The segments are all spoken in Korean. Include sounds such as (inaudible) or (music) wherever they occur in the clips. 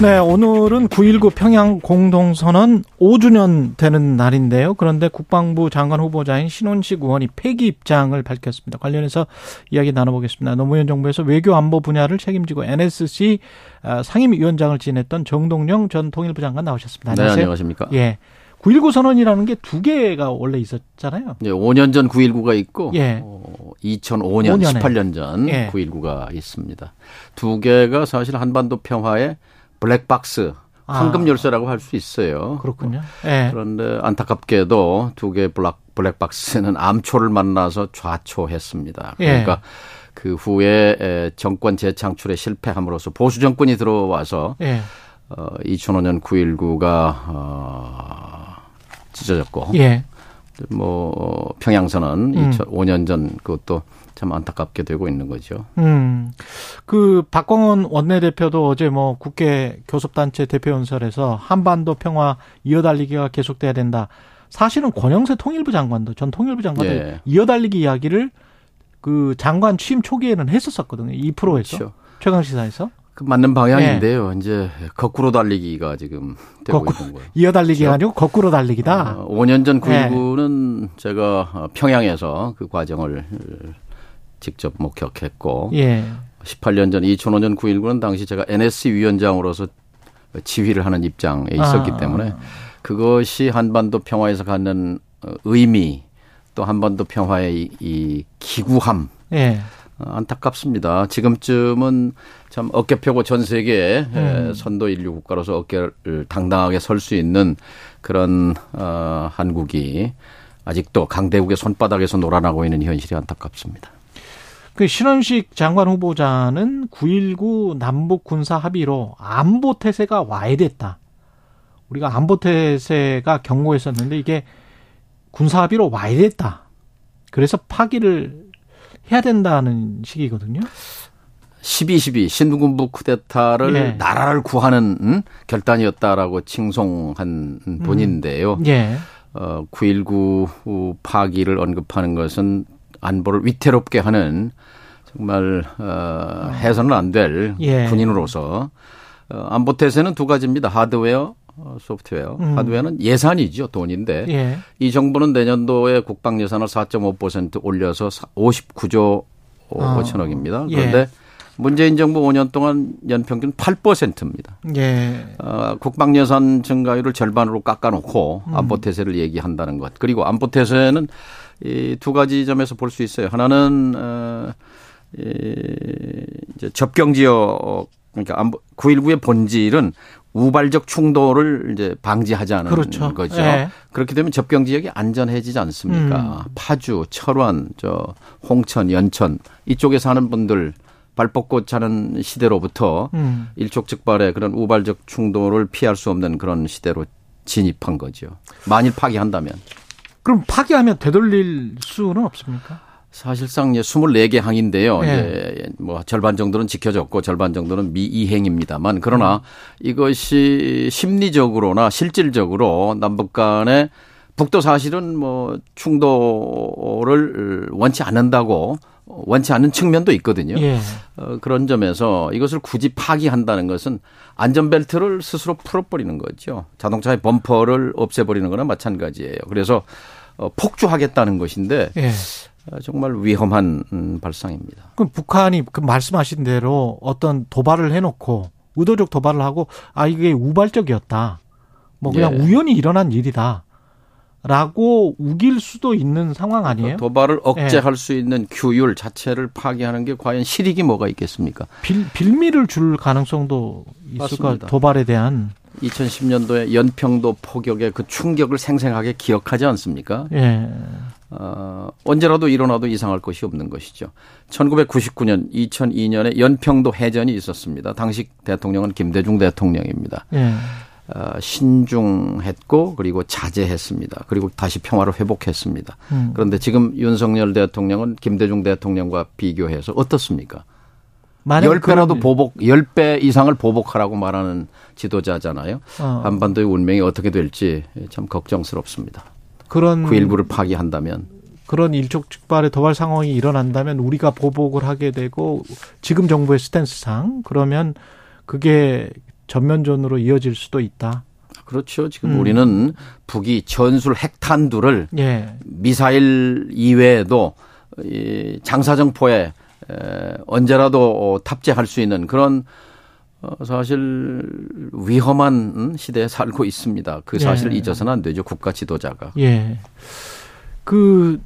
네, 오늘은 9.19 평양 공동선언 5주년 되는 날인데요. 그런데 국방부 장관 후보자인 신원식 의원이 폐기 입장을 밝혔습니다. 관련해서 이야기 나눠보겠습니다. 노무현 정부에서 외교 안보 분야를 책임지고 NSC 아, 상임위원장을 지냈던 정동영 전 통일부 장관 나오셨습니다. 네, 안녕하세요. 네, 안녕하십니까. 예. 9.19 선언이라는 게 두 개가 원래 있었잖아요. 네, 5년 전 9.19가 있고, 예. 어, 2005년, 5년에. 18년 전 예. 9.19가 있습니다. 두 개가 사실 한반도 평화의 블랙박스 황금 열쇠라고 할 수 있어요. 그렇군요. 네. 그런데 안타깝게도 두 개의 블랙, 블랙박스는 암초를 만나서 좌초했습니다. 예. 그러니까 예. 그 후에 정권 재창출에 실패함으로써 보수 정권이 들어와서 예. 어, 2005년 9.19가 어, 찢어졌고 예. 뭐 평양선언 음. 2005년 전 그것도 참 안타깝게 되고 있는 거죠. 음. 그 박광원 원내대표도 어제 뭐 국회 교섭단체 대표연설에서 한반도 평화 이어달리기가 계속돼야 된다. 사실은 권영세 통일부 장관도 전 통일부 장관도 예. 이어달리기 이야기를 그 장관 취임 초기에는 했었었거든요. 2%에서 그렇죠. 최강 시사에서. 그 맞는 방향인데요. 네. 이제 거꾸로 달리기가 지금 되고 거꾸, 있는 거예요. 이어 달리기가 그렇죠? 아니고 거꾸로 달리기다. 어, 5년 전 9.19는 네. 제가 평양에서 그 과정을 직접 목격했고 예. 18년 전 2005년 9.19는 당시 제가 NSC 위원장으로서 지휘를 하는 입장에 있었기 아. 때문에 그것이 한반도 평화에서 갖는 의미 또 한반도 평화의 이 기구함 예. 어, 안타깝습니다. 지금쯤은 참 어깨 펴고 전 세계에 음. 선도 인류 국가로서 어깨를 당당하게 설 수 있는 그런 어 한국이 아직도 강대국의 손바닥에서 놀아나고 있는 현실이 안타깝습니다. 그 신원식 장관 후보자는 9.19 남북 군사 합의로 안보 태세가 와야 됐다. 우리가 안보 태세가 경고했었는데 이게 군사 합의로 와야 됐다. 그래서 파기를 해야 된다는 식이거든요. 12.12 신군부 쿠데타를 예. 나라를 구하는 음? 결단이었다라고 칭송한 분인데요. 음. 예. 어, 9.19 파기를 언급하는 것은 안보를 위태롭게 하는 정말 어, 해서는 안될 예. 군인으로서 어, 안보 태세는 두 가지입니다. 하드웨어, 어, 소프트웨어. 음. 하드웨어는 예산이죠. 돈인데 예. 이 정부는 내년도에 국방 예산을 4.5% 올려서 59조 어. 5천억입니다. 예. 그런데 예. 문재인 정부 5년 동안 연평균 8%입니다. 예. 어, 국방 예산 증가율을 절반으로 깎아놓고 음. 안보 태세를 얘기한다는 것. 그리고 안보 태세는 이 두 가지 점에서 볼 수 있어요. 하나는 어, 이제 접경 지역 그러니까 안보 9.19의 본질은 우발적 충돌을 이제 방지하자는 그렇죠. 거죠. 네. 그렇게 되면 접경 지역이 안전해지지 않습니까? 음. 파주, 철원, 저 홍천, 연천 이쪽에 사는 분들 발 뻗고 자는 시대로부터 음. 일촉즉발의 그런 우발적 충돌을 피할 수 없는 그런 시대로 진입한 거죠. 만일 파기한다면. 그럼 파기하면 되돌릴 수는 없습니까? 사실상 이제 24개 항인데요. 네. 이제 뭐 절반 정도는 지켜졌고 절반 정도는 미이행입니다만 그러나 음. 이것이 심리적으로나 실질적으로 남북 간의 북도 사실은 뭐 충돌을 원치 않는다고 원치 않는 측면도 있거든요. 예. 어, 그런 점에서 이것을 굳이 파기한다는 것은 안전벨트를 스스로 풀어버리는 거죠. 자동차의 범퍼를 없애버리는 거나 마찬가지예요. 그래서 어, 폭주하겠다는 것인데 예. 어, 정말 위험한 음, 발상입니다. 그럼 북한이 그 말씀하신 대로 어떤 도발을 해놓고 의도적 도발을 하고 아 이게 우발적이었다. 뭐 그냥 예. 우연히 일어난 일이다. 라고 우길 수도 있는 상황 아니에요? 도발을 억제할 예. 수 있는 규율 자체를 파괴하는 게 과연 실익이 뭐가 있겠습니까? 빌, 빌미를 줄 가능성도 있을까? 맞습니다. 도발에 대한 2010년도에 연평도 포격의 그 충격을 생생하게 기억하지 않습니까? 예. 어, 언제라도 일어나도 이상할 것이 없는 것이죠. 1999년, 2002년에 연평도 해전이 있었습니다. 당시 대통령은 김대중 대통령입니다. 예. 어, 신중했고 그리고 자제했습니다. 그리고 다시 평화를 회복했습니다. 음. 그런데 지금 윤석열 대통령은 김대중 대통령과 비교해서 어떻습니까? 10배라도 보복, 10배 이상을 보복하라고 말하는 지도자잖아요. 어. 한반도의 운명이 어떻게 될지 참 걱정스럽습니다. 그런 그 일부를 파기한다면 그런 일촉즉발의 도발 상황이 일어난다면 우리가 보복을 하게 되고 지금 정부의 스탠스상 그러면 그게 전면전으로 이어질 수도 있다. 그렇죠. 지금 음. 우리는 북이 전술 핵탄두를 예. 미사일 이외에도 이 장사정포에 언제라도 탑재할 수 있는 그런 어, 사실 위험한 시대에 살고 있습니다. 그 사실을 예. 잊어서는 안 되죠. 국가 지도자가. 예. 그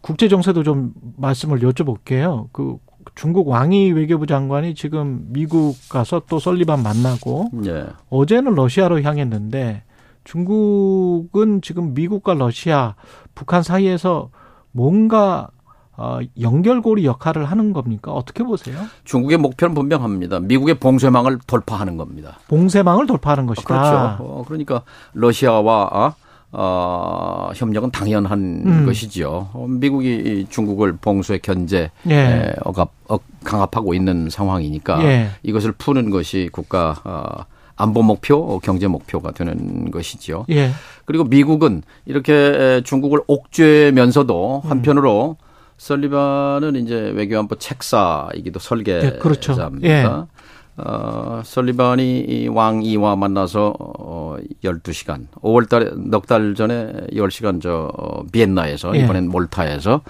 국제 정세도 좀 말씀을 여쭤볼게요. 그 중국 왕이 외교부 장관이 지금 미국 가서 또 설리반 만나고 예. 어제는 러시아로 향했는데 중국은 지금 미국과 러시아, 북한 사이에서 뭔가 어, 연결고리 역할을 하는 겁니까? 어떻게 보세요? 중국의 목표는 분명합니다. 미국의 봉쇄망을 돌파하는 겁니다. 봉쇄망을 돌파하는 것이다. 그렇죠. 어, 그러니까 러시아와 어, 어 협력은 당연한 음. 것이지요. 어, 미국이 중국을 봉쇄 견제 예. 억압, 억, 강압하고 있는 상황이니까 예. 이것을 푸는 것이 국가 어, 안보 목표, 경제 목표가 되는 것이지요. 예. 그리고 미국은 이렇게 중국을 옥죄면서도 음. 한편으로 음. 설리반은 이제 외교안보 책사이기도 설계자입니다. 네, 그렇죠. 예. 어, 설리반이 이 왕이와 만나서 어 12시간, 5월 달에 넉 달 전에 10시간 저 어, 비엔나에서 예. 이번엔 몰타에서 어,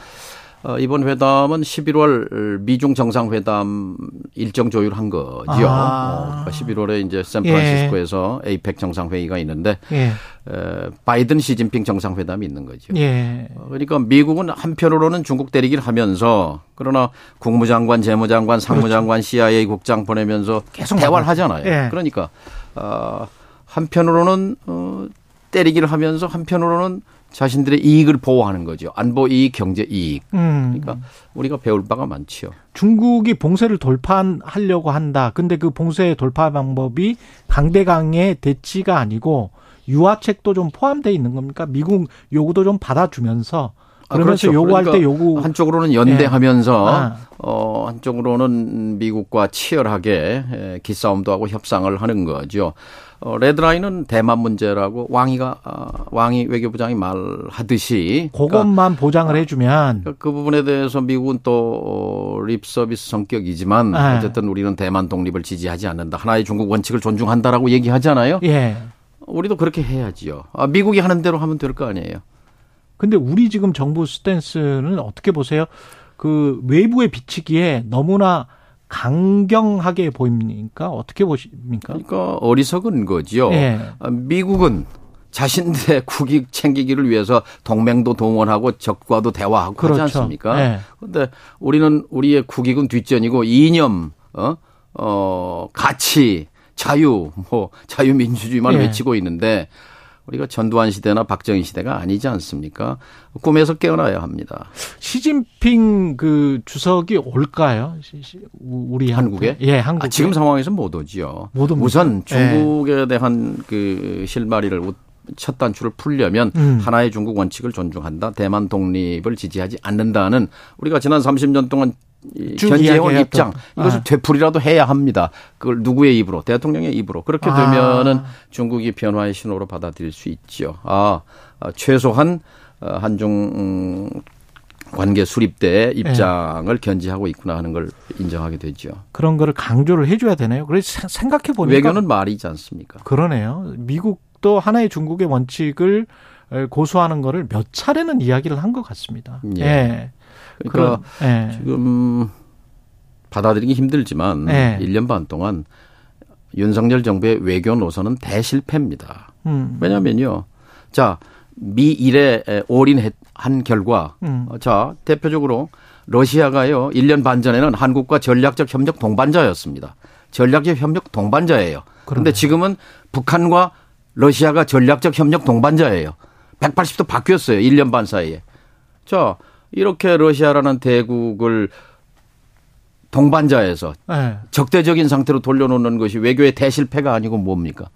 이번 회담은 11월 미중 정상회담 일정 조율한 거죠. 아. 어, 11월에 그러니까 이제 샌프란시스코에서 예. 에이펙 정상회의가 있는데 예. 에, 바이든 시진핑 정상회담이 있는 거죠. 예. 어, 그러니까 미국은 한편으로는 중국 때리기를 하면서 그러나 국무장관, 재무장관, 상무장관, 그렇죠. CIA 국장 보내면서 계속 대화를 하잖아요. 예. 그러니까 어, 한편으로는 어, 때리기를 하면서 한편으로는 자신들의 이익을 보호하는 거죠. 안보 이익, 경제 이익. 음. 그러니까 우리가 배울 바가 많지요. 중국이 봉쇄를 돌파하려고 한다. 근데 그 봉쇄 돌파 방법이 강대강의 대치가 아니고 유화책도 좀 포함되어 있는 겁니까? 미국 요구도 좀 받아주면서 아, 그러면서 아, 그렇죠. 요구할 그러니까 때 요구 한쪽으로는 연대하면서 네. 아. 어 한쪽으로는 미국과 치열하게 기싸움도 하고 협상을 하는 거죠. 어, 레드라인은 대만 문제라고 왕이가 어, 왕이 외교부장이 말하듯이 그것만 그러니까, 보장을 해주면 그, 그 부분에 대해서 미국은 또 립서비스 성격이지만 네. 어쨌든 우리는 대만 독립을 지지하지 않는다. 하나의 중국 원칙을 존중한다라고 얘기하잖아요. 예. 우리도 그렇게 해야지요. 아, 미국이 하는 대로 하면 될 거 아니에요. 근데 우리 지금 정부 스탠스는 어떻게 보세요? 그 외부에 비치기에 너무나 강경하게 보입니까? 어떻게 보십니까? 그러니까 어리석은 거죠. 네. 미국은 자신들의 (laughs) 국익 챙기기를 위해서 동맹도 동원하고 적과도 대화하고 그렇죠. 하지 않습니까? 네. 그런데 우리는 우리의 국익은 뒷전이고 이념, 어, 어, 가치, 자유, 뭐 자유민주주의만 네. 외치고 있는데 우리가 전두환 시대나 박정희 시대가 아니지 않습니까? 꿈에서 깨어나야 합니다. 시진핑 그 주석이 올까요? 우리 한국에? 예, 한국. 아, 지금 상황에서 못 오지요. 못 우선 중국에 예. 대한 그 실마리를 첫 단추를 풀려면 음. 하나의 중국 원칙을 존중한다. 대만 독립을 지지하지 않는다는 우리가 지난 30년 동안 현재원 입장 이것을 아. 되풀이라도 해야 합니다. 그걸 누구의 입으로 대통령의 입으로 그렇게 되면은 아. 중국이 변화의 신호로 받아들일 수 있죠. 아, 아 최소한 어, 한중 음, 관계 수립 때 입장을 네. 견지하고 있구나 하는 걸 인정하게 되죠. 그런 거를 강조를 해줘야 되나요? 그래서 생각해 보니까 외교는 말이지 않습니까? 그러네요. 미국도 하나의 중국의 원칙을 고수하는 거를 몇 차례는 이야기를 한 것 같습니다. 예. 예. 그러니까 네. 지금 받아들이기 힘들지만 네. 1년 반 동안 윤석열 정부의 외교 노선은 대실패입니다. 음. 왜냐면요. 자, 미 일에 올인한 결과 음. 자, 대표적으로 러시아가요. 1년 반 전에는 한국과 전략적 협력 동반자였습니다. 전략적 협력 동반자예요. 그런데 지금은 북한과 러시아가 전략적 협력 동반자예요. 180도 바뀌었어요. 1년 반 사이에. 자, 이렇게 러시아라는 대국을 동반자에서 네. 적대적인 상태로 돌려놓는 것이 외교의 대실패가 아니고 뭡니까?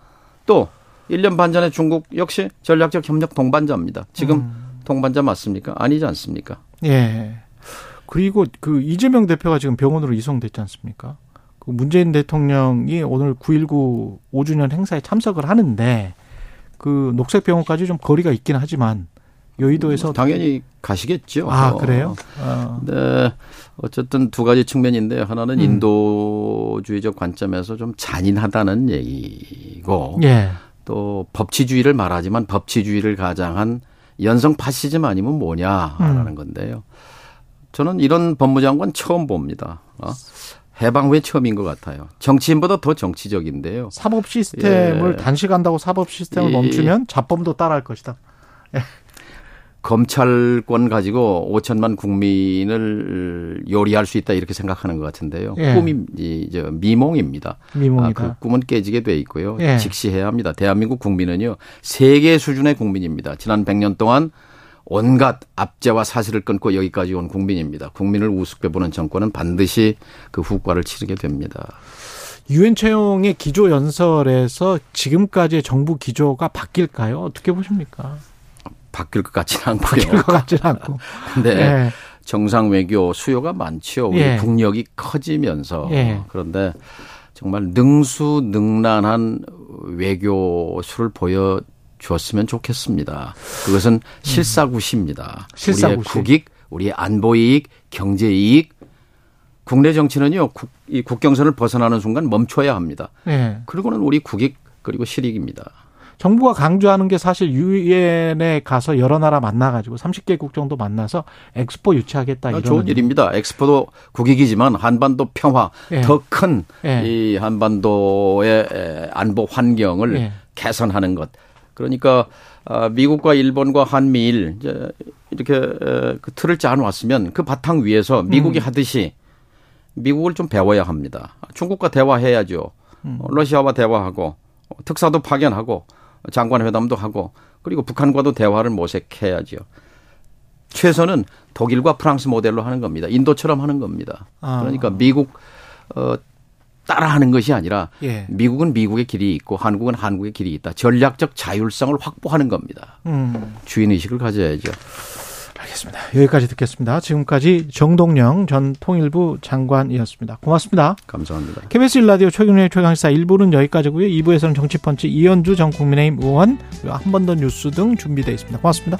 또 1년 반 전에 중국 역시 전략적 협력 동반자입니다. 지금 음. 동반자 맞습니까? 아니지 않습니까? 예. 그리고 그 이재명 대표가 지금 병원으로 이송됐지 않습니까? 그 문재인 대통령이 오늘 9.19 5주년 행사에 참석을 하는데 그 녹색 병원까지 좀 거리가 있긴 하지만 여의도에서 뭐 당연히 가시겠죠. 아 그래요? 어. 네. 어쨌든 두 가지 측면인데 하나는 음. 인도주의적 관점에서 좀 잔인하다는 얘기고 예. 또 법치주의를 말하지만 법치주의를 가장한 연성 파시즘 아니면 뭐냐라는 음. 건데요. 저는 이런 법무장관 처음 봅니다. 어? 해방 후에 처음인 것 같아요. 정치인보다 더 정치적인데요. 사법 시스템을 예. 단식한다고 사법 시스템을 이, 멈추면 자범도 따라할 것이다. (laughs) 예. 검찰권 가지고 5천만 국민을 요리할 수 있다 이렇게 생각하는 것 같은데요. 예. 꿈이 이제 미몽입니다. 미몽이다. 아, 그 꿈은 깨지게 돼 있고요. 예. 직시해야 합니다. 대한민국 국민은요 세계 수준의 국민입니다. 지난 100년 동안 온갖 압제와 사실을 끊고 여기까지 온 국민입니다. 국민을 우습게 보는 정권은 반드시 그 후과를 치르게 됩니다. 유엔 채용의 기조 연설에서 지금까지의 정부 기조가 바뀔까요? 어떻게 보십니까? 바뀔 것 같지는 않고요. 바뀔 것 같지는 않고. (laughs) 근데 예. 정상 외교 수요가 많죠. 우리 예. 국력이 커지면서 예. 그런데 정말 능수능란한 외교수를 보여 주었으면 좋겠습니다. 그것은 실사구시입니다. 실사구시. 우리의 국익, 우리의 안보이익, 경제이익, 국내 정치는요, 국, 이 국경선을 벗어나는 순간 멈춰야 합니다. 네. 그리고는 우리 국익, 그리고 실익입니다. 정부가 강조하는 게 사실 유엔에 가서 여러 나라 만나가지고 30개국 정도 만나서 엑스포 유치하겠다 이런 좋은 일입니다. 엑스포도 국익이지만 한반도 평화 예. 더큰이 예. 한반도의 안보 환경을 예. 개선하는 것 그러니까 아, 미국과 일본과 한미일 이렇게 그 틀을 짜 놓았으면 그 바탕 위에서 미국이 음. 하듯이 미국을 좀 배워야 합니다. 중국과 대화해야죠. 음. 러시아와 대화하고 특사도 파견하고 장관 회담도 하고 그리고 북한과도 대화를 모색해야죠. 최선은 독일과 프랑스 모델로 하는 겁니다. 인도처럼 하는 겁니다. 아. 그러니까 미국 어 따라하는 것이 아니라 예. 미국은 미국의 길이 있고 한국은 한국의 길이 있다. 전략적 자율성을 확보하는 겁니다. 음. 주인 의식을 가져야죠. 알겠습니다. 여기까지 듣겠습니다. 지금까지 정동영 전 통일부 장관이었습니다. 고맙습니다. 감사합니다. KBS 일라디오 최경련의 최강시사 1부는 여기까지고요. 2부에서는 정치펀치 이현주 전 국민의힘 의원 한 번 더 뉴스 등 준비되어 있습니다. 고맙습니다.